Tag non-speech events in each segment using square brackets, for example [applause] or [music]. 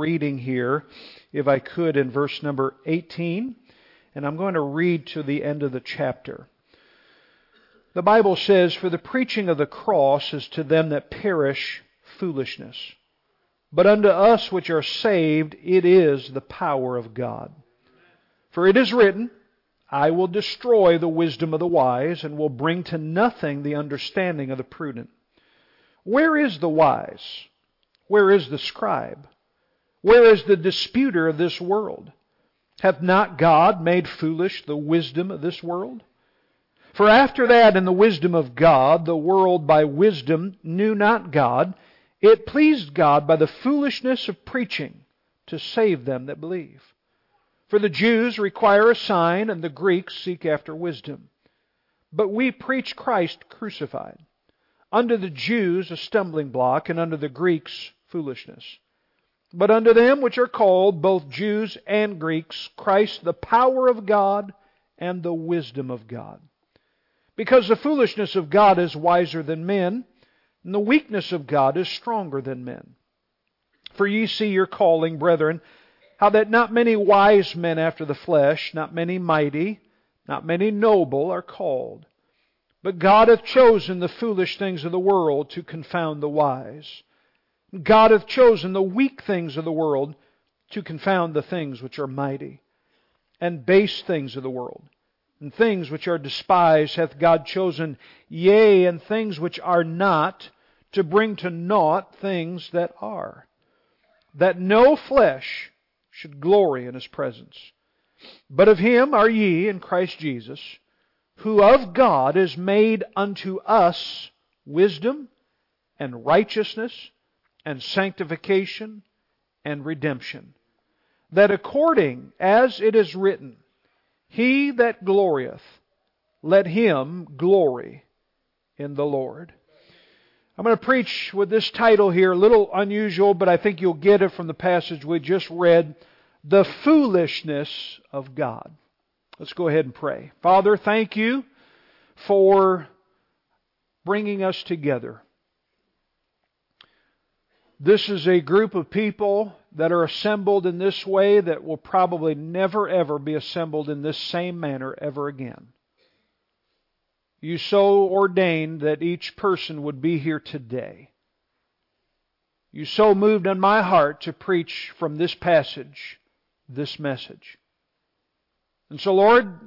reading here, if I could, in verse number 18. And I'm going to read to the end of the chapter. The Bible says, For the preaching of the cross is to them that perish foolishness. But unto us which are saved, it is the power of God. For it is written, I will destroy the wisdom of the wise, and will bring to nothing the understanding of the prudent. Where is the wise? Where is the scribe? Where is the disputer of this world? Hath not God made foolish the wisdom of this world? For after that, in the wisdom of God, the world by wisdom knew not God. It pleased God by the foolishness of preaching to save them that believe. For the Jews require a sign, and the Greeks seek after wisdom. But we preach Christ crucified. Unto the Jews a stumbling block, and unto the Greeks foolishness. But unto them which are called, both Jews and Greeks, Christ the power of God and the wisdom of God. Because the foolishness of God is wiser than men, and the weakness of God is stronger than men. For ye see your calling, brethren, how that not many wise men after the flesh, not many mighty, not many noble are called. But God hath chosen the foolish things of the world to confound the wise. God hath chosen the weak things of the world to confound the things which are mighty. And base things of the world, and things which are despised hath God chosen, yea, and things which are not, to bring to naught things that are, that no flesh should glory in his presence. But of him are ye in Christ Jesus, who of God is made unto us wisdom and righteousness and sanctification and redemption, that according as it is written, He that glorieth, let him glory in the Lord. I'm going to preach with this title here, a little unusual, but I think you'll get it from the passage we just read the foolishness of God. Let's go ahead and pray. Father, thank you for bringing us together. This is a group of people that are assembled in this way that will probably never ever be assembled in this same manner ever again. You so ordained that each person would be here today. You so moved on my heart to preach from this passage this message. And so, Lord,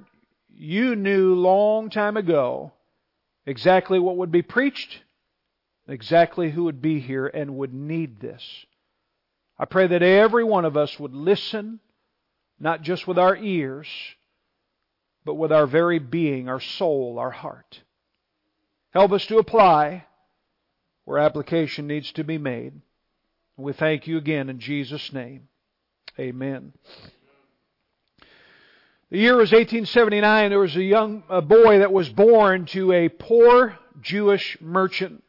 you knew long time ago exactly what would be preached, exactly who would be here and would need this. I pray that every one of us would listen, not just with our ears, but with our very being, our soul, our heart. Help us to apply where application needs to be made. We thank you again in Jesus' name. Amen. The year was 1879. There was a young a boy that was born to a poor Jewish merchant.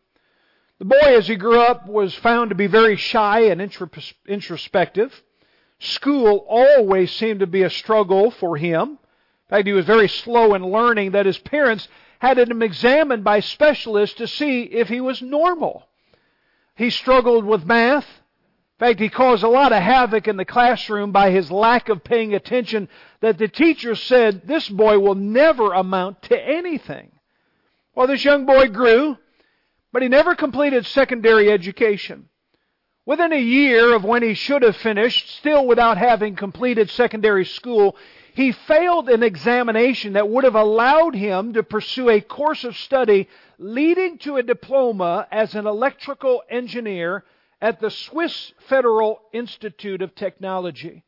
The boy, as he grew up, was found to be very shy and introspective. School always seemed to be a struggle for him. In fact, he was very slow in learning that his parents had him examined by specialists to see if he was normal. He struggled with math. In fact, he caused a lot of havoc in the classroom by his lack of paying attention that the teacher said, this boy will never amount to anything. Well, this young boy grew, but he never completed secondary education. Within a year of when he should have finished, still without having completed secondary school, he failed an examination that would have allowed him to pursue a course of study leading to a diploma as an electrical engineer at the Swiss Federal Institute of Technology.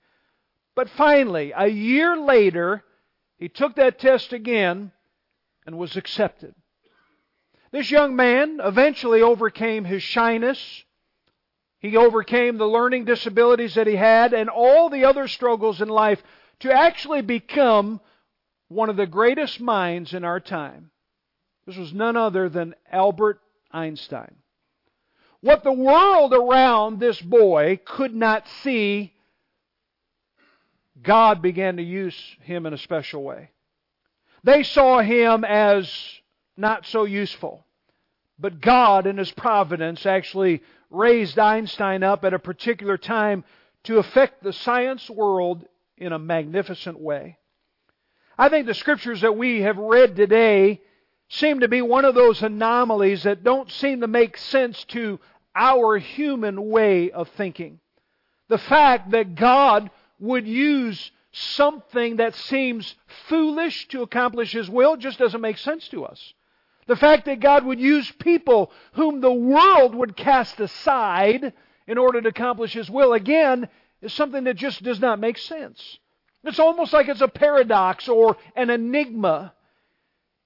But finally, a year later, he took that test again and was accepted. This young man eventually overcame his shyness. He overcame the learning disabilities that he had and all the other struggles in life to actually become one of the greatest minds in our time. This was none other than Albert Einstein. What the world around this boy could not see, God began to use him in a special way. They saw him as not so useful. But God, in His providence, actually raised Einstein up at a particular time to affect the science world in a magnificent way. I think the scriptures that we have read today seem to be one of those anomalies that don't seem to make sense to our human way of thinking. The fact that God would use something that seems foolish to accomplish His will just doesn't make sense to us. The fact that God would use people whom the world would cast aside in order to accomplish His will, again, is something that just does not make sense. It's almost like it's a paradox or an enigma.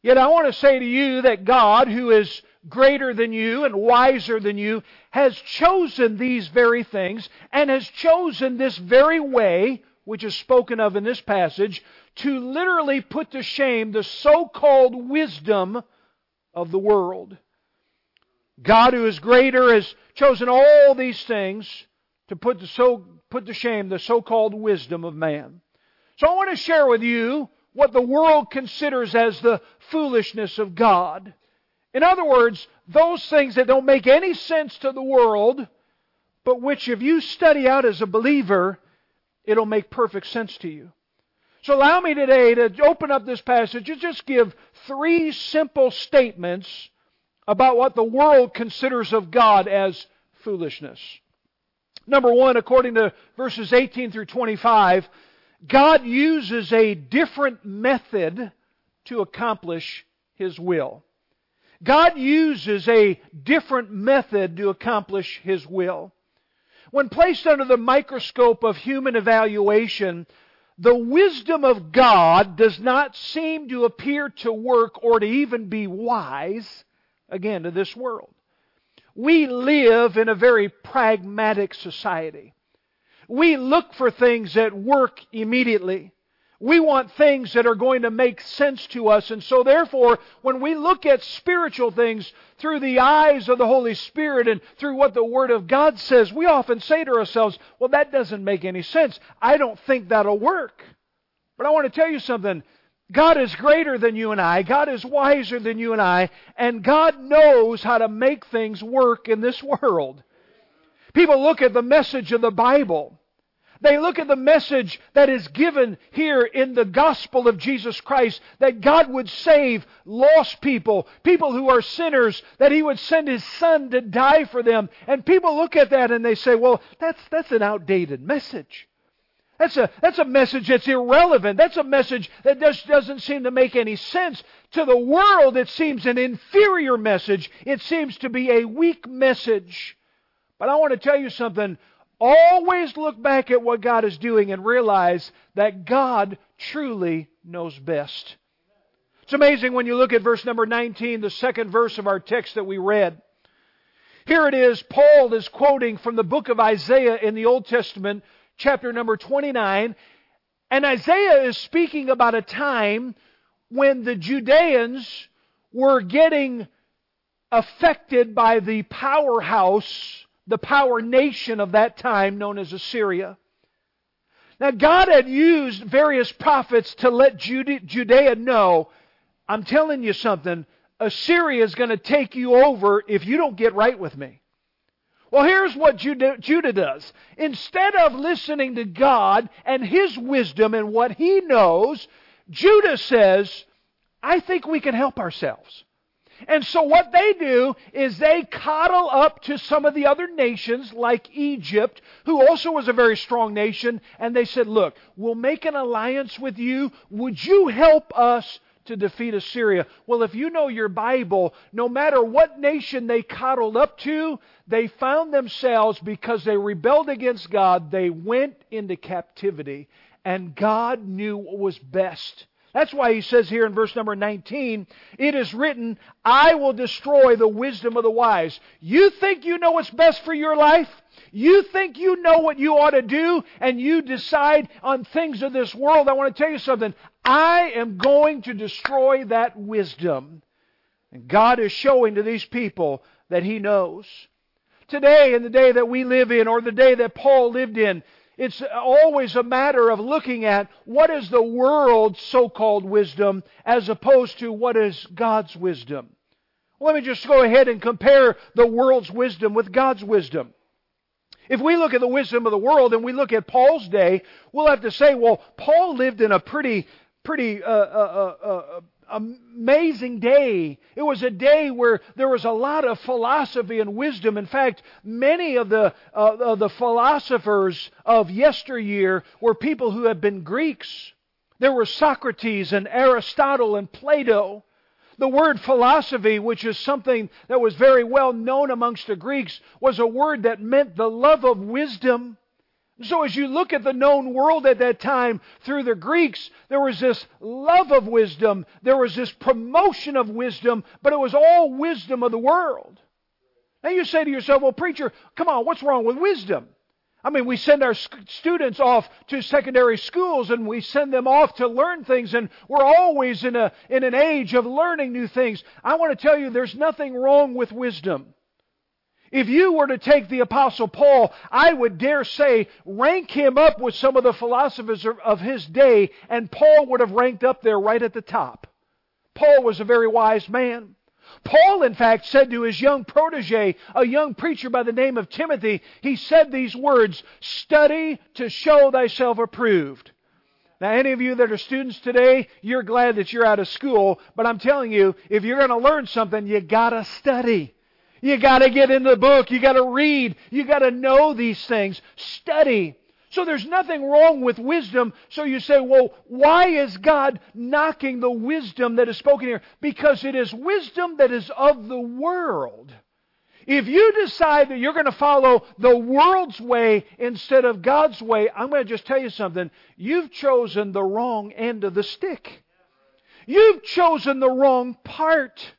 Yet I want to say to you that God, who is greater than you and wiser than you, has chosen these very things and has chosen this very way, which is spoken of in this passage, to literally put to shame the so called wisdom of the world. God, who is greater, has chosen all these things to put to, so, put to shame the so called wisdom of man. So I want to share with you what the world considers as the foolishness of God. In other words, those things that don't make any sense to the world, but which, if you study out as a believer, it'll make perfect sense to you. So allow me today to open up this passage and just give three simple statements about what the world considers of God as foolishness. Number one, according to verses 18 through 25, God uses a different method to accomplish His will. God uses a different method to accomplish His will. When placed under the microscope of human evaluation, the wisdom of God does not seem to appear to work or to even be wise, again, to this world. We live in a very pragmatic society. We look for things that work immediately. We want things that are going to make sense to us. And so, therefore, when we look at spiritual things through the eyes of the Holy Spirit and through what the Word of God says, we often say to ourselves, well, that doesn't make any sense. I don't think that'll work. But I want to tell you something. God is greater than you and I. God is wiser than you and I. And God knows how to make things work in this [laughs] world. People look at the message of the Bible they look at the message that is given here in the gospel of Jesus Christ that God would save lost people, people who are sinners, that He would send His Son to die for them. And people look at that and they say, well, that's, that's an outdated message. That's a, that's a message that's irrelevant. That's a message that just doesn't seem to make any sense. To the world, it seems an inferior message. It seems to be a weak message. But I want to tell you something. Always look back at what God is doing and realize that God truly knows best. It's amazing when you look at verse number 19, the second verse of our text that we read. Here it is, Paul is quoting from the book of Isaiah in the Old Testament, chapter number 29. And Isaiah is speaking about a time when the Judeans were getting affected by the powerhouse the power nation of that time known as Assyria. Now, God had used various prophets to let Judea know I'm telling you something, Assyria is going to take you over if you don't get right with me. Well, here's what Judah, does. Instead of listening to God and His wisdom and what He knows, Judah says, I think we can help ourselves. And so what they do is they coddle up to some of the other nations like Egypt, who also was a very strong nation, and they said, look, we'll make an alliance with you. Would you help us to defeat Assyria? Well, if you know your Bible, no matter what nation they coddled up to, they found themselves, because they rebelled against God, they went into captivity. And God knew what was best. That's why he says here in verse number 19, it is written, I will destroy the wisdom of the wise. You think you know what's best for your life? You think you know what you ought to do and you decide on things of this world? I want to tell you something. I am going to destroy that wisdom. And God is showing to these people that He knows. Today, in the day that we live in, or the day that Paul lived in, it's always a matter of looking at what is the world's so called wisdom as opposed to what is God's wisdom. Let me just go ahead and compare the world's wisdom with God's wisdom. If we look at the wisdom of the world and we look at Paul's day, we'll have to say, well, Paul lived in a pretty, pretty uh, uh, uh, uh amazing day. It was a day where there was a lot of philosophy and wisdom. In fact, many of the, uh, of the philosophers of yesteryear were people who had been Greeks. There were Socrates and Aristotle and Plato. The word philosophy, which is something that was very well known amongst the Greeks, was a word that meant the love of wisdom. So, as you look at the known world at that time through the Greeks, there was this love of wisdom, there was this promotion of wisdom, but it was all wisdom of the world. Now, you say to yourself, well, preacher, come on, what's wrong with wisdom? I mean, we send our students off to secondary schools and we send them off to learn things, and we're always in, a, in an age of learning new things. I want to tell you, there's nothing wrong with wisdom. If you were to take the Apostle Paul, I would dare say, rank him up with some of the philosophers of his day, and Paul would have ranked up there right at the top. Paul was a very wise man. Paul, in fact, said to his young protege, a young preacher by the name of Timothy, he said these words Study to show thyself approved. Now, any of you that are students today, you're glad that you're out of school, but I'm telling you, if you're going to learn something, you gotta study. You got to get in the book. You got to read. You got to know these things. Study. So there's nothing wrong with wisdom. So you say, well, why is God knocking the wisdom that is spoken here? Because it is wisdom that is of the world. If you decide that you're going to follow the world's way instead of God's way, I'm going to just tell you something. You've chosen the wrong end of the stick. You've chosen the wrong part.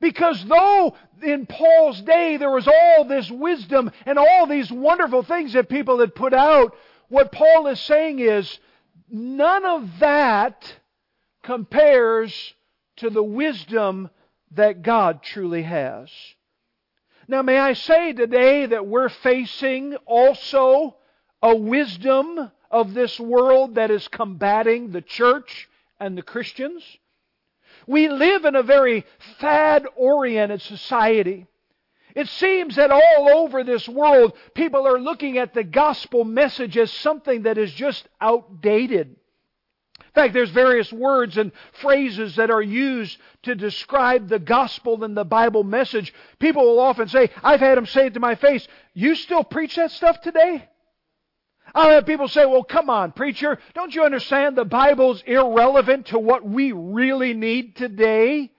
Because though in Paul's day there was all this wisdom and all these wonderful things that people had put out, what Paul is saying is none of that compares to the wisdom that God truly has. Now, may I say today that we're facing also a wisdom of this world that is combating the church and the Christians? We live in a very fad oriented society. It seems that all over this world, people are looking at the gospel message as something that is just outdated. In fact, there's various words and phrases that are used to describe the gospel and the Bible message. People will often say, I've had them say it to my face, you still preach that stuff today? I'll have people say, well, come on, preacher, don't you understand the Bible's irrelevant to what we really need today?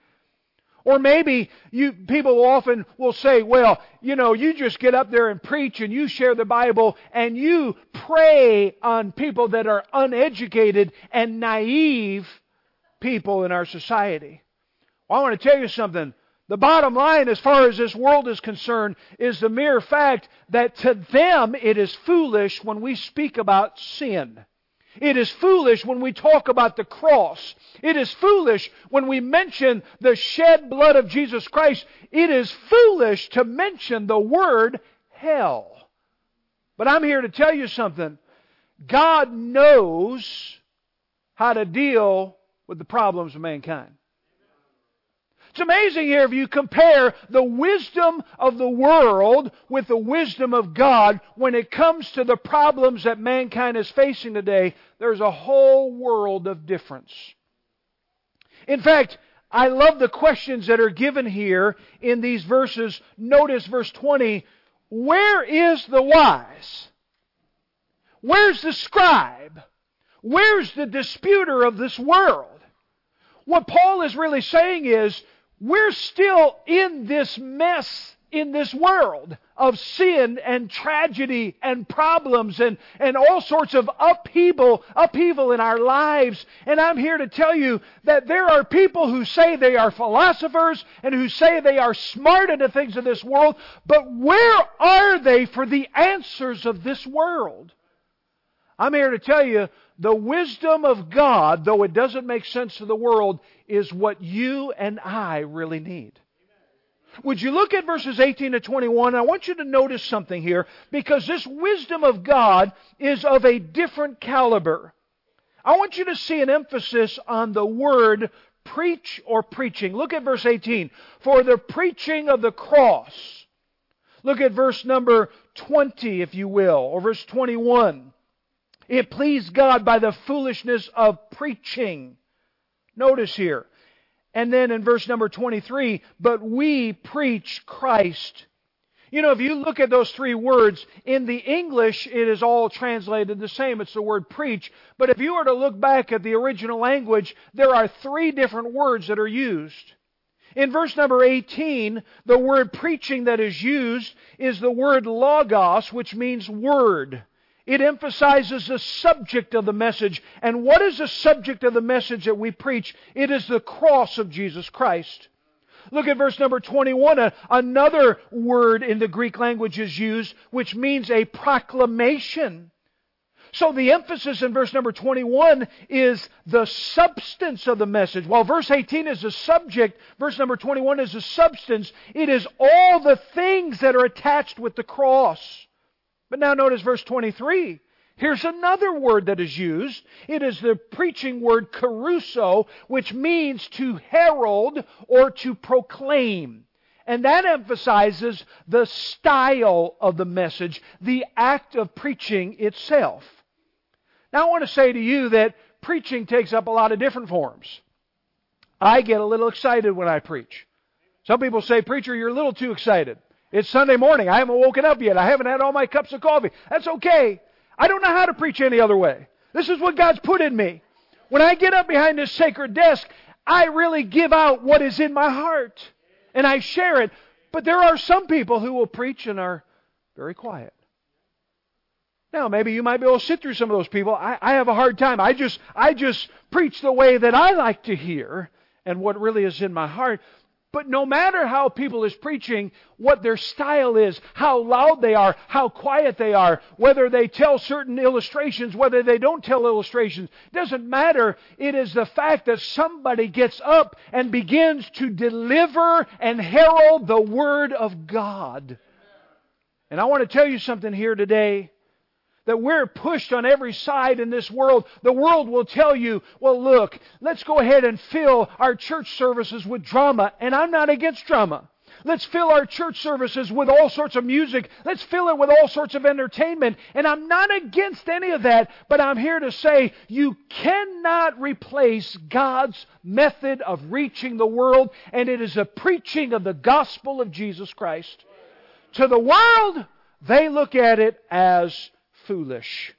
Or maybe you, people often will say, well, you know, you just get up there and preach and you share the Bible and you prey on people that are uneducated and naive people in our society. Well, I want to tell you something. The bottom line, as far as this world is concerned, is the mere fact that to them it is foolish when we speak about sin. It is foolish when we talk about the cross. It is foolish when we mention the shed blood of Jesus Christ. It is foolish to mention the word hell. But I'm here to tell you something. God knows how to deal with the problems of mankind. It's amazing here if you compare the wisdom of the world with the wisdom of God when it comes to the problems that mankind is facing today. There's a whole world of difference. In fact, I love the questions that are given here in these verses. Notice verse 20. Where is the wise? Where's the scribe? Where's the disputer of this world? What Paul is really saying is we're still in this mess in this world of sin and tragedy and problems and, and all sorts of upheaval, upheaval in our lives. And I'm here to tell you that there are people who say they are philosophers and who say they are smart in the things of this world, but where are they for the answers of this world? I'm here to tell you the wisdom of God, though it doesn't make sense to the world, is what you and I really need. Would you look at verses 18 to 21? I want you to notice something here because this wisdom of God is of a different caliber. I want you to see an emphasis on the word preach or preaching. Look at verse 18. For the preaching of the cross. Look at verse number 20, if you will, or verse 21. It pleased God by the foolishness of preaching. Notice here. And then in verse number 23, but we preach Christ. You know, if you look at those three words, in the English it is all translated the same. It's the word preach. But if you were to look back at the original language, there are three different words that are used. In verse number 18, the word preaching that is used is the word logos, which means word. It emphasizes the subject of the message. And what is the subject of the message that we preach? It is the cross of Jesus Christ. Look at verse number 21. Another word in the Greek language is used, which means a proclamation. So the emphasis in verse number 21 is the substance of the message. While verse 18 is the subject, verse number 21 is the substance. It is all the things that are attached with the cross. But now notice verse 23. Here's another word that is used. It is the preaching word kerusso, which means to herald or to proclaim. And that emphasizes the style of the message, the act of preaching itself. Now I want to say to you that preaching takes up a lot of different forms. I get a little excited when I preach. Some people say, Preacher, you're a little too excited. It's Sunday morning. I haven't woken up yet. I haven't had all my cups of coffee. That's okay. I don't know how to preach any other way. This is what God's put in me. When I get up behind this sacred desk, I really give out what is in my heart and I share it. But there are some people who will preach and are very quiet. Now, maybe you might be able to sit through some of those people. I, I have a hard time. I just, I just preach the way that I like to hear and what really is in my heart. But no matter how people is preaching, what their style is, how loud they are, how quiet they are, whether they tell certain illustrations, whether they don't tell illustrations, doesn't matter. It is the fact that somebody gets up and begins to deliver and herald the Word of God. And I want to tell you something here today that we're pushed on every side in this world, the world will tell you, well, look, let's go ahead and fill our church services with drama. And I'm not against drama. Let's fill our church services with all sorts of music. Let's fill it with all sorts of entertainment. And I'm not against any of that, but I'm here to say you cannot replace God's method of reaching the world, and it is a preaching of the gospel of Jesus Christ. To the world, they look at it as foolish.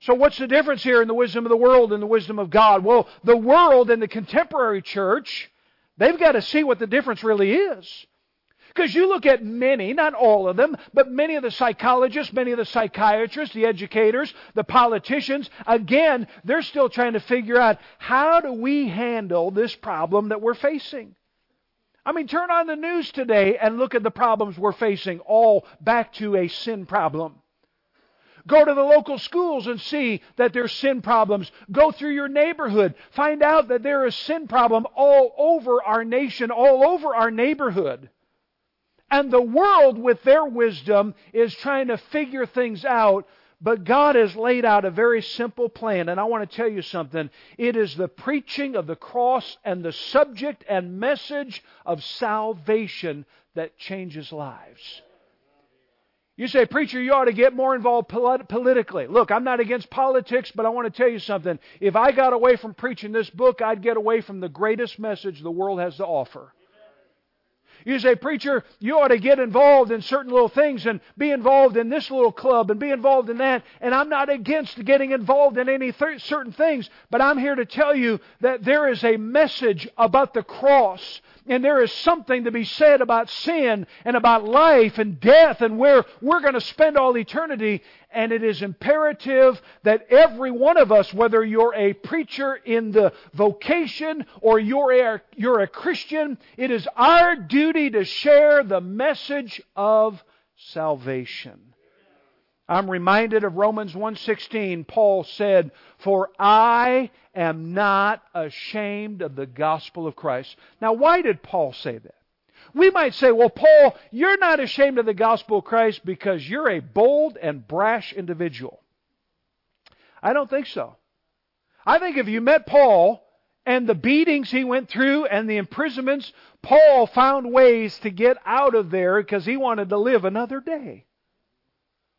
So, what's the difference here in the wisdom of the world and the wisdom of God? Well, the world and the contemporary church, they've got to see what the difference really is. Because you look at many, not all of them, but many of the psychologists, many of the psychiatrists, the educators, the politicians, again, they're still trying to figure out how do we handle this problem that we're facing. I mean, turn on the news today and look at the problems we're facing, all back to a sin problem. Go to the local schools and see that there's sin problems. Go through your neighborhood. Find out that there is sin problem all over our nation, all over our neighborhood. And the world, with their wisdom, is trying to figure things out. But God has laid out a very simple plan. And I want to tell you something. It is the preaching of the cross and the subject and message of salvation that changes lives. You say, Preacher, you ought to get more involved polit- politically. Look, I'm not against politics, but I want to tell you something. If I got away from preaching this book, I'd get away from the greatest message the world has to offer. You say, Preacher, you ought to get involved in certain little things and be involved in this little club and be involved in that. And I'm not against getting involved in any th- certain things, but I'm here to tell you that there is a message about the cross and there is something to be said about sin and about life and death and where we're going to spend all eternity. And it is imperative that every one of us, whether you're a preacher in the vocation or you're a, you're a Christian, it is our duty to share the message of salvation. I'm reminded of Romans 1:16. Paul said, "For I am not ashamed of the gospel of Christ." Now, why did Paul say that? We might say, "Well, Paul, you're not ashamed of the gospel of Christ because you're a bold and brash individual." I don't think so. I think if you met Paul and the beatings he went through and the imprisonments, Paul found ways to get out of there because he wanted to live another day.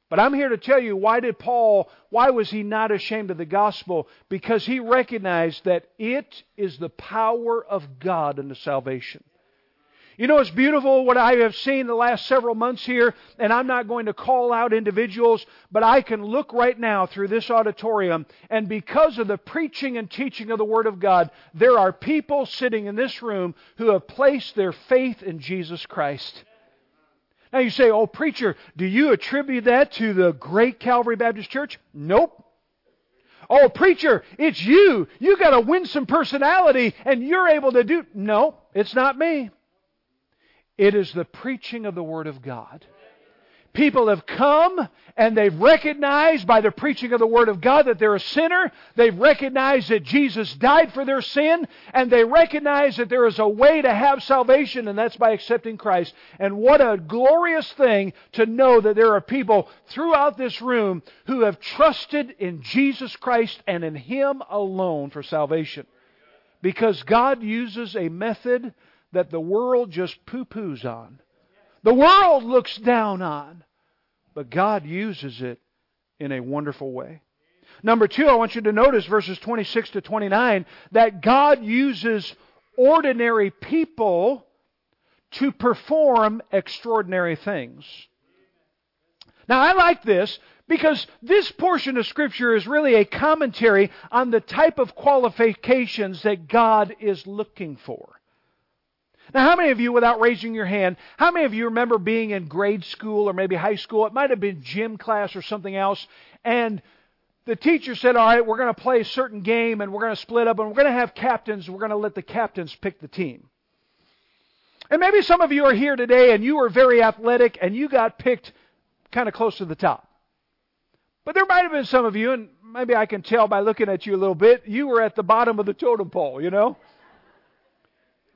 But I'm here to tell you why did Paul, why was he not ashamed of the gospel? Because he recognized that it is the power of God unto salvation. You know, it's beautiful what I have seen the last several months here, and I'm not going to call out individuals, but I can look right now through this auditorium, and because of the preaching and teaching of the Word of God, there are people sitting in this room who have placed their faith in Jesus Christ. Now you say, oh, preacher, do you attribute that to the great Calvary Baptist Church? Nope. Oh, preacher, it's you. You got a winsome personality and you're able to do. No, it's not me. It is the preaching of the Word of God. People have come and they've recognized by the preaching of the Word of God that they're a sinner. They've recognized that Jesus died for their sin and they recognize that there is a way to have salvation and that's by accepting Christ. And what a glorious thing to know that there are people throughout this room who have trusted in Jesus Christ and in Him alone for salvation. Because God uses a method that the world just poo poos on. The world looks down on. But God uses it in a wonderful way. Number two, I want you to notice verses 26 to 29 that God uses ordinary people to perform extraordinary things. Now, I like this because this portion of Scripture is really a commentary on the type of qualifications that God is looking for. Now, how many of you, without raising your hand, how many of you remember being in grade school or maybe high school? It might have been gym class or something else. And the teacher said, All right, we're going to play a certain game and we're going to split up and we're going to have captains. We're going to let the captains pick the team. And maybe some of you are here today and you were very athletic and you got picked kind of close to the top. But there might have been some of you, and maybe I can tell by looking at you a little bit, you were at the bottom of the totem pole, you know?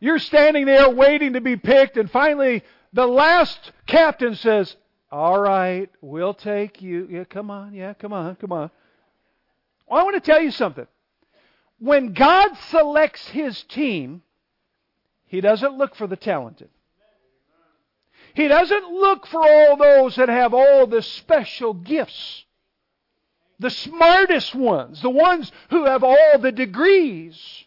You're standing there waiting to be picked, and finally the last captain says, All right, we'll take you. Yeah, come on. Yeah, come on. Come on. Well, I want to tell you something. When God selects his team, he doesn't look for the talented. He doesn't look for all those that have all the special gifts. The smartest ones, the ones who have all the degrees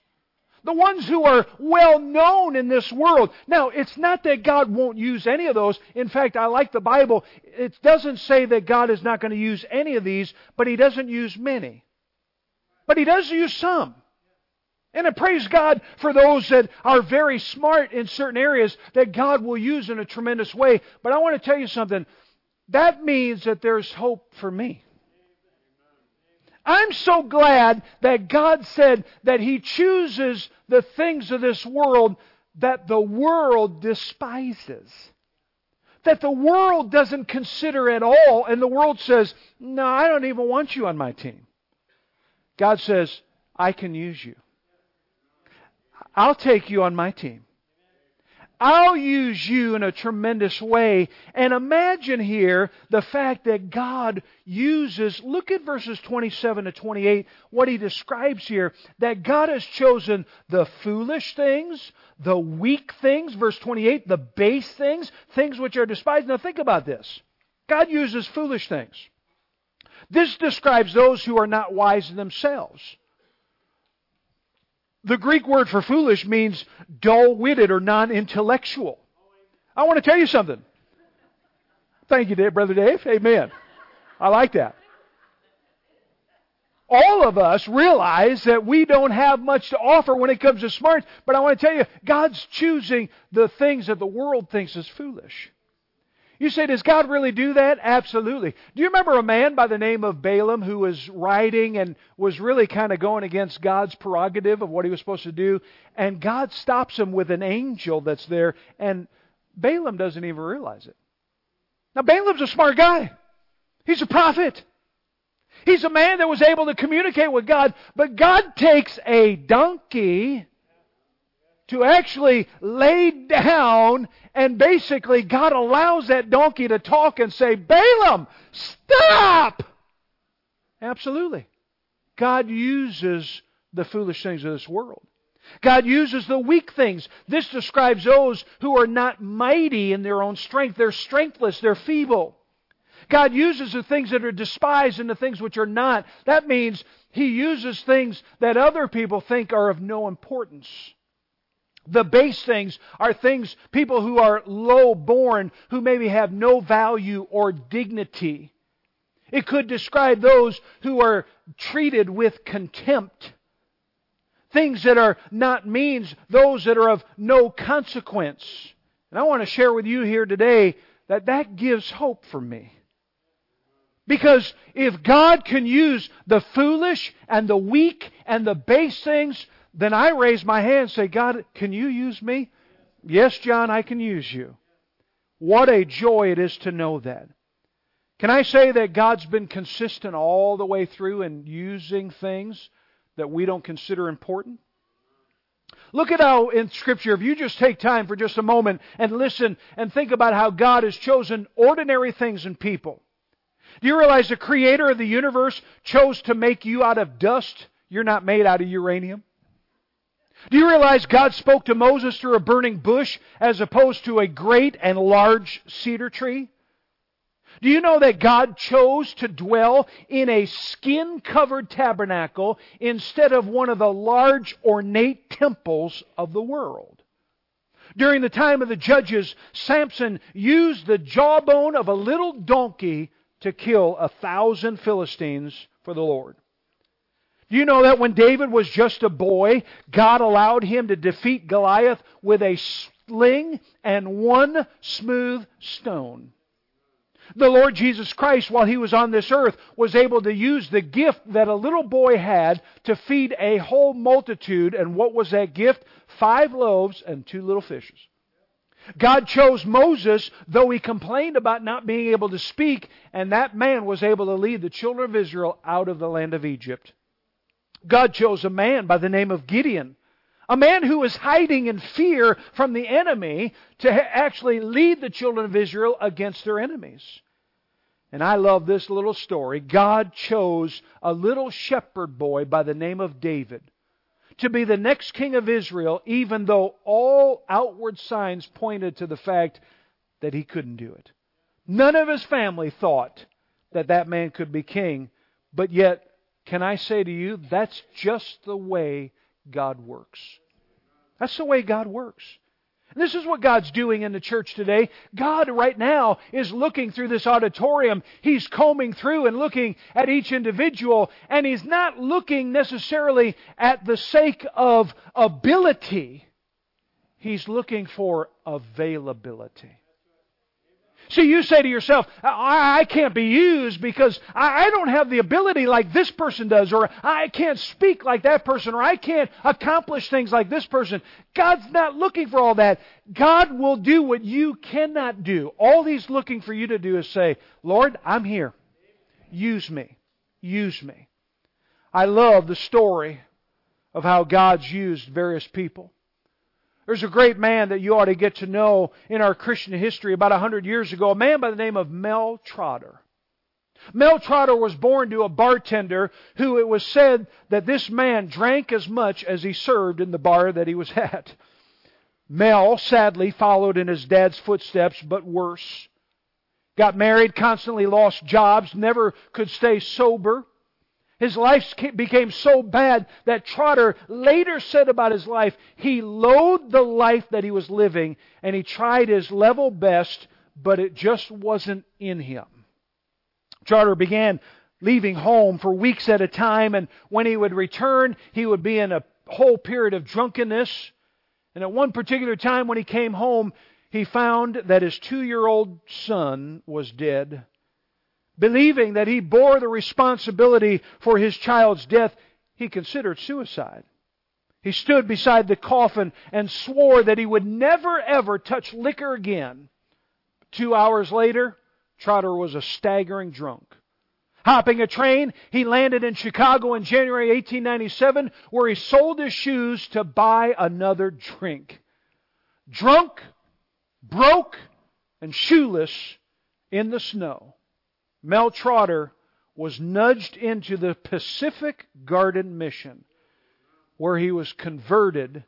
the ones who are well known in this world. Now, it's not that God won't use any of those. In fact, I like the Bible. It doesn't say that God is not going to use any of these, but He doesn't use many. But He does use some. And I praise God for those that are very smart in certain areas that God will use in a tremendous way. But I want to tell you something. That means that there's hope for me. I'm so glad that God said that He chooses the things of this world that the world despises. That the world doesn't consider at all, and the world says, No, I don't even want you on my team. God says, I can use you. I'll take you on my team. I'll use you in a tremendous way. And imagine here the fact that God uses, look at verses 27 to 28, what he describes here, that God has chosen the foolish things, the weak things, verse 28, the base things, things which are despised. Now think about this. God uses foolish things. This describes those who are not wise in themselves. The Greek word for foolish means dull witted or non intellectual. I want to tell you something. Thank you, Brother Dave. Amen. I like that. All of us realize that we don't have much to offer when it comes to smart, but I want to tell you, God's choosing the things that the world thinks is foolish. You say, does God really do that? Absolutely. Do you remember a man by the name of Balaam who was riding and was really kind of going against God's prerogative of what he was supposed to do? And God stops him with an angel that's there, and Balaam doesn't even realize it. Now, Balaam's a smart guy, he's a prophet. He's a man that was able to communicate with God, but God takes a donkey to actually lay down and basically God allows that donkey to talk and say, Balaam, stop! Absolutely. God uses the foolish things of this world. God uses the weak things. This describes those who are not mighty in their own strength. They're strengthless, they're feeble. God uses the things that are despised and the things which are not. That means He uses things that other people think are of no importance. The base things are things, people who are low born, who maybe have no value or dignity. It could describe those who are treated with contempt. Things that are not means, those that are of no consequence. And I want to share with you here today that that gives hope for me. Because if God can use the foolish and the weak and the base things, then I raise my hand and say, God, can you use me? Yes, John, I can use you. What a joy it is to know that. Can I say that God's been consistent all the way through in using things that we don't consider important? Look at how in Scripture, if you just take time for just a moment and listen and think about how God has chosen ordinary things and people. Do you realize the creator of the universe chose to make you out of dust? You're not made out of uranium. Do you realize God spoke to Moses through a burning bush as opposed to a great and large cedar tree? Do you know that God chose to dwell in a skin covered tabernacle instead of one of the large ornate temples of the world? During the time of the judges, Samson used the jawbone of a little donkey to kill a thousand Philistines for the Lord. Do you know that when David was just a boy, God allowed him to defeat Goliath with a sling and one smooth stone? The Lord Jesus Christ, while he was on this earth, was able to use the gift that a little boy had to feed a whole multitude. And what was that gift? Five loaves and two little fishes. God chose Moses, though he complained about not being able to speak, and that man was able to lead the children of Israel out of the land of Egypt. God chose a man by the name of Gideon, a man who was hiding in fear from the enemy to actually lead the children of Israel against their enemies. And I love this little story. God chose a little shepherd boy by the name of David to be the next king of Israel, even though all outward signs pointed to the fact that he couldn't do it. None of his family thought that that man could be king, but yet, can I say to you, that's just the way God works. That's the way God works. This is what God's doing in the church today. God, right now, is looking through this auditorium. He's combing through and looking at each individual, and He's not looking necessarily at the sake of ability. He's looking for availability. See, you say to yourself, I, I can't be used because I, I don't have the ability like this person does, or I can't speak like that person, or I can't accomplish things like this person. God's not looking for all that. God will do what you cannot do. All He's looking for you to do is say, Lord, I'm here. Use me. Use me. I love the story of how God's used various people. There's a great man that you ought to get to know in our Christian history about a hundred years ago, a man by the name of Mel Trotter. Mel Trotter was born to a bartender who it was said that this man drank as much as he served in the bar that he was [laughs] at. Mel sadly followed in his dad's footsteps, but worse. Got married, constantly lost jobs, never could stay sober. His life became so bad that Trotter later said about his life, he loathed the life that he was living and he tried his level best, but it just wasn't in him. Trotter began leaving home for weeks at a time, and when he would return, he would be in a whole period of drunkenness. And at one particular time when he came home, he found that his two year old son was dead believing that he bore the responsibility for his child's death, he considered suicide. He stood beside the coffin and swore that he would never ever touch liquor again. Two hours later, Trotter was a staggering drunk. Hopping a train, he landed in Chicago in January 1897, where he sold his shoes to buy another drink. Drunk, broke, and shoeless in the snow. Mel Trotter was nudged into the Pacific Garden Mission, where he was converted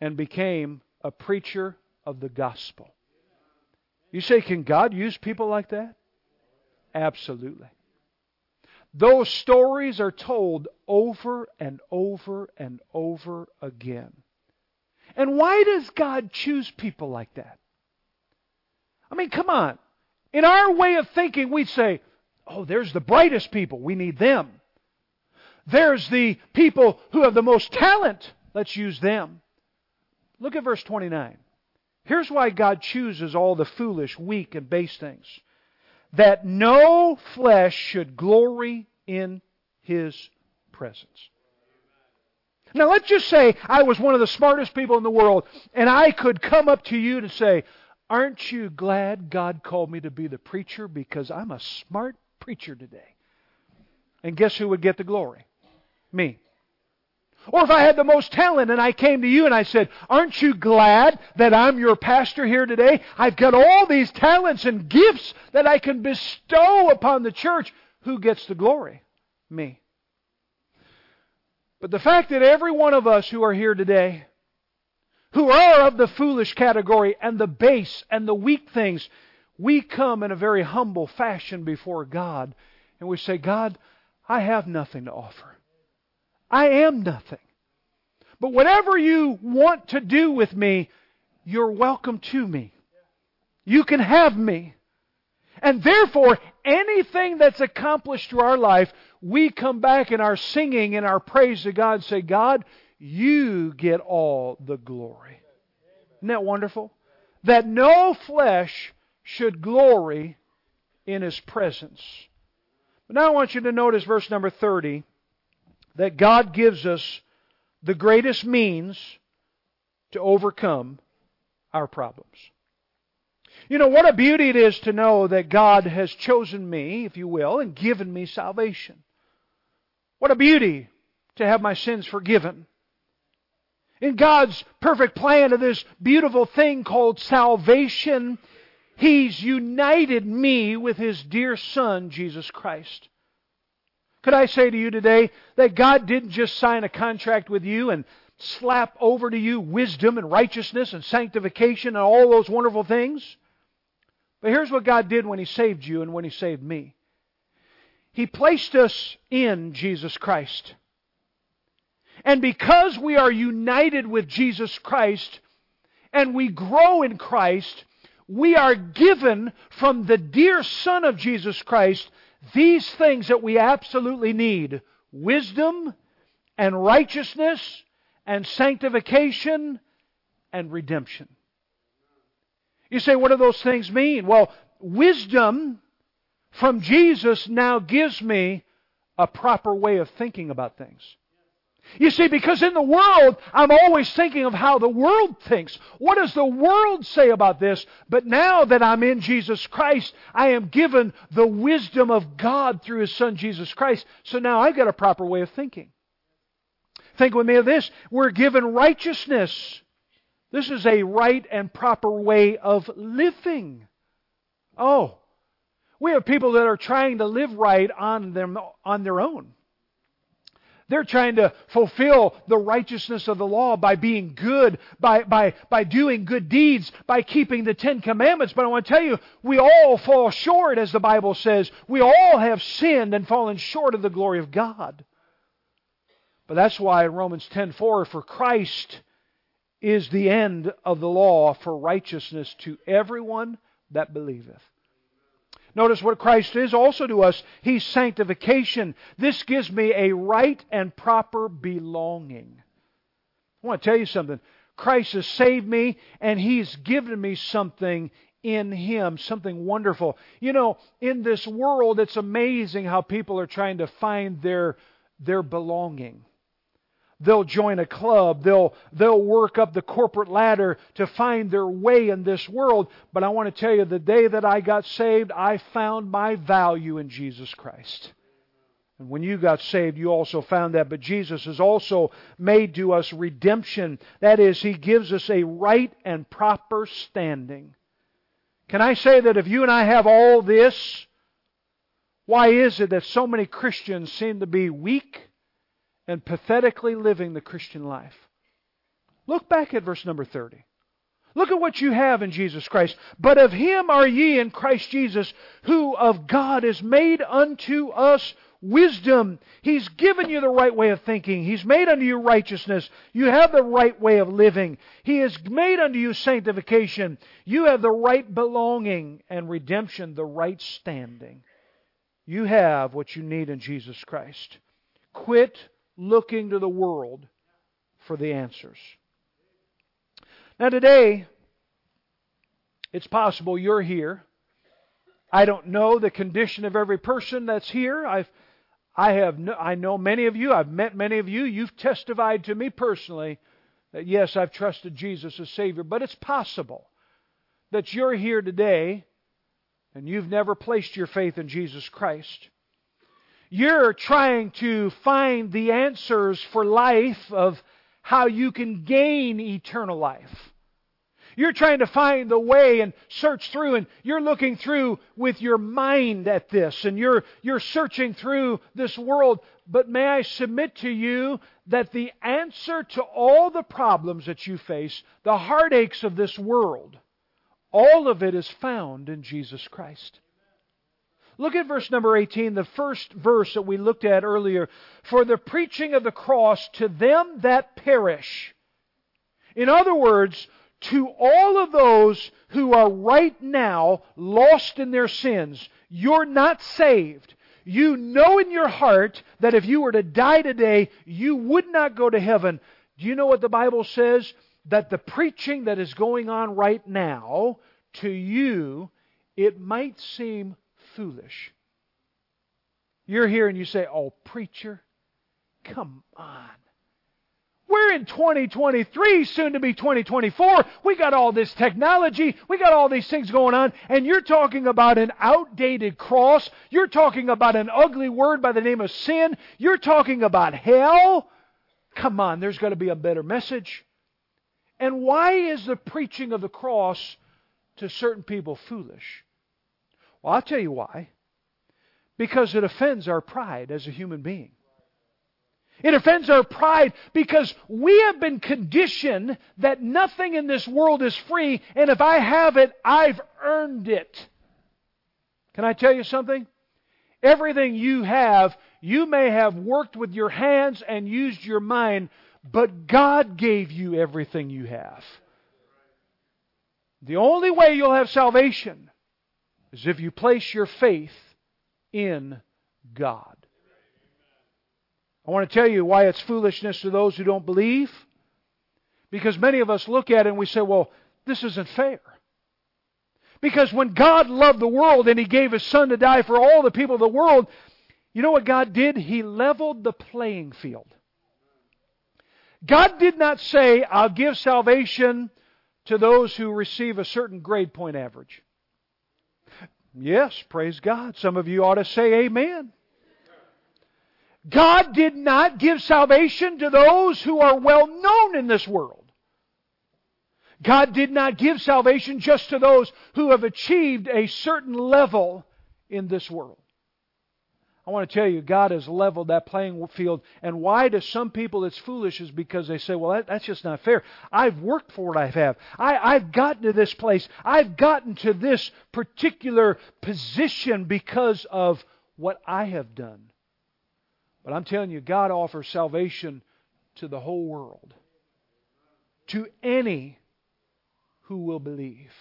and became a preacher of the gospel. You say, can God use people like that? Absolutely. Those stories are told over and over and over again. And why does God choose people like that? I mean, come on. In our way of thinking, we'd say, oh, there's the brightest people. We need them. There's the people who have the most talent. Let's use them. Look at verse 29. Here's why God chooses all the foolish, weak, and base things that no flesh should glory in his presence. Now, let's just say I was one of the smartest people in the world, and I could come up to you and say, Aren't you glad God called me to be the preacher because I'm a smart preacher today? And guess who would get the glory? Me. Or if I had the most talent and I came to you and I said, Aren't you glad that I'm your pastor here today? I've got all these talents and gifts that I can bestow upon the church. Who gets the glory? Me. But the fact that every one of us who are here today, who are of the foolish category and the base and the weak things, we come in a very humble fashion before God and we say, God, I have nothing to offer. I am nothing. But whatever you want to do with me, you're welcome to me. You can have me. And therefore, anything that's accomplished through our life, we come back in our singing and our praise to God and say, God, you get all the glory. Isn't that wonderful? That no flesh should glory in His presence. But now I want you to notice verse number 30 that God gives us the greatest means to overcome our problems. You know, what a beauty it is to know that God has chosen me, if you will, and given me salvation. What a beauty to have my sins forgiven. In God's perfect plan of this beautiful thing called salvation, He's united me with His dear Son, Jesus Christ. Could I say to you today that God didn't just sign a contract with you and slap over to you wisdom and righteousness and sanctification and all those wonderful things? But here's what God did when He saved you and when He saved me He placed us in Jesus Christ. And because we are united with Jesus Christ and we grow in Christ, we are given from the dear Son of Jesus Christ these things that we absolutely need wisdom and righteousness and sanctification and redemption. You say, what do those things mean? Well, wisdom from Jesus now gives me a proper way of thinking about things. You see, because in the world, I'm always thinking of how the world thinks. What does the world say about this? But now that I'm in Jesus Christ, I am given the wisdom of God through His Son Jesus Christ. So now I've got a proper way of thinking. Think with me of this. We're given righteousness. This is a right and proper way of living. Oh, we have people that are trying to live right on, them, on their own. They're trying to fulfill the righteousness of the law by being good, by, by, by doing good deeds, by keeping the Ten Commandments. But I want to tell you, we all fall short, as the Bible says. We all have sinned and fallen short of the glory of God. But that's why Romans 10:4, for Christ is the end of the law for righteousness to everyone that believeth. Notice what Christ is also to us. He's sanctification. This gives me a right and proper belonging. I want to tell you something. Christ has saved me, and He's given me something in Him, something wonderful. You know, in this world, it's amazing how people are trying to find their, their belonging. They'll join a club. They'll, they'll work up the corporate ladder to find their way in this world. But I want to tell you, the day that I got saved, I found my value in Jesus Christ. And when you got saved, you also found that. But Jesus has also made to us redemption. That is, He gives us a right and proper standing. Can I say that if you and I have all this, why is it that so many Christians seem to be weak and pathetically living the Christian life. Look back at verse number 30. Look at what you have in Jesus Christ. But of him are ye in Christ Jesus, who of God is made unto us wisdom. He's given you the right way of thinking. He's made unto you righteousness. You have the right way of living. He has made unto you sanctification. You have the right belonging and redemption, the right standing. You have what you need in Jesus Christ. Quit looking to the world for the answers. Now, today, it's possible you're here. I don't know the condition of every person that's here. I've, I have, no, I know many of you. I've met many of you. You've testified to me personally that yes, I've trusted Jesus as Savior. But it's possible that you're here today and you've never placed your faith in Jesus Christ. You're trying to find the answers for life of how you can gain eternal life. You're trying to find the way and search through, and you're looking through with your mind at this, and you're, you're searching through this world. But may I submit to you that the answer to all the problems that you face, the heartaches of this world, all of it is found in Jesus Christ. Look at verse number 18, the first verse that we looked at earlier. For the preaching of the cross to them that perish. In other words, to all of those who are right now lost in their sins, you're not saved. You know in your heart that if you were to die today, you would not go to heaven. Do you know what the Bible says? That the preaching that is going on right now, to you, it might seem foolish. You're here and you say, Oh, preacher, come on. We're in 2023, soon to be 2024. We got all this technology. We got all these things going on. And you're talking about an outdated cross. You're talking about an ugly word by the name of sin. You're talking about hell. Come on, there's got to be a better message. And why is the preaching of the cross to certain people foolish? Well, I'll tell you why. Because it offends our pride as a human being. It offends our pride because we have been conditioned that nothing in this world is free, and if I have it, I've earned it. Can I tell you something? Everything you have, you may have worked with your hands and used your mind, but God gave you everything you have. The only way you'll have salvation is if you place your faith in God. I want to tell you why it's foolishness to those who don't believe. Because many of us look at it and we say, well, this isn't fair. Because when God loved the world and He gave His Son to die for all the people of the world, you know what God did? He leveled the playing field. God did not say, I'll give salvation to those who receive a certain grade point average. Yes, praise God. Some of you ought to say amen. God did not give salvation to those who are well known in this world. God did not give salvation just to those who have achieved a certain level in this world. I want to tell you, God has leveled that playing field. And why to some people it's foolish is because they say, well, that, that's just not fair. I've worked for what I have. I, I've gotten to this place. I've gotten to this particular position because of what I have done. But I'm telling you, God offers salvation to the whole world, to any who will believe.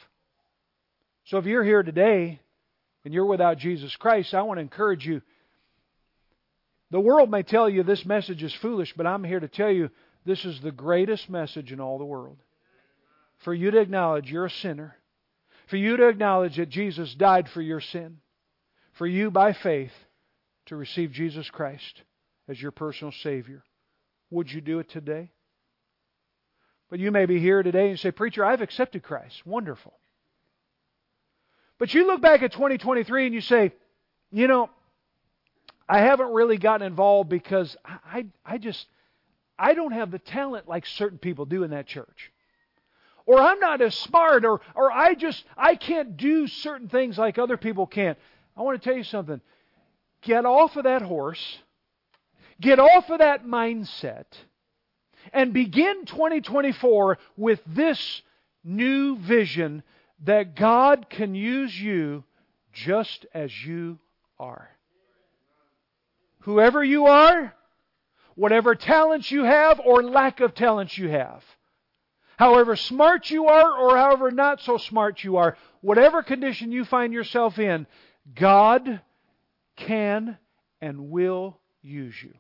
So if you're here today and you're without Jesus Christ, I want to encourage you the world may tell you this message is foolish, but I'm here to tell you this is the greatest message in all the world. For you to acknowledge you're a sinner, for you to acknowledge that Jesus died for your sin, for you by faith to receive Jesus Christ as your personal Savior. Would you do it today? But you may be here today and say, Preacher, I've accepted Christ. Wonderful. But you look back at 2023 and you say, You know, I haven't really gotten involved because I, I just, I don't have the talent like certain people do in that church. Or I'm not as smart, or, or I just, I can't do certain things like other people can. I want to tell you something. Get off of that horse, get off of that mindset, and begin 2024 with this new vision that God can use you just as you are. Whoever you are, whatever talents you have or lack of talents you have, however smart you are or however not so smart you are, whatever condition you find yourself in, God can and will use you.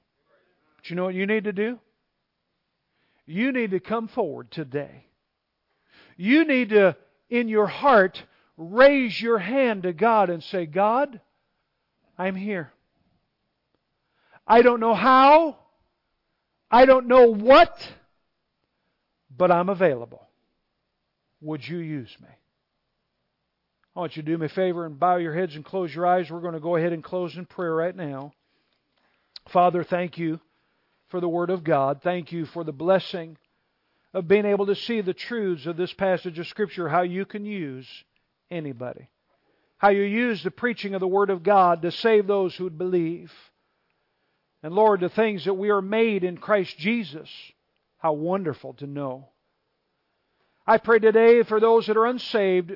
But you know what you need to do? You need to come forward today. You need to, in your heart, raise your hand to God and say, God, I'm here. I don't know how. I don't know what. But I'm available. Would you use me? I want you to do me a favor and bow your heads and close your eyes. We're going to go ahead and close in prayer right now. Father, thank you for the Word of God. Thank you for the blessing of being able to see the truths of this passage of Scripture, how you can use anybody. How you use the preaching of the Word of God to save those who would believe. And Lord, the things that we are made in Christ Jesus, how wonderful to know. I pray today for those that are unsaved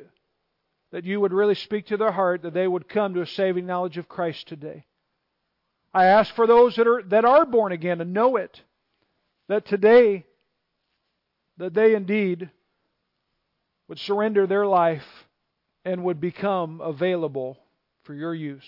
that you would really speak to their heart, that they would come to a saving knowledge of Christ today. I ask for those that are, that are born again and know it, that today, that they indeed would surrender their life and would become available for your use.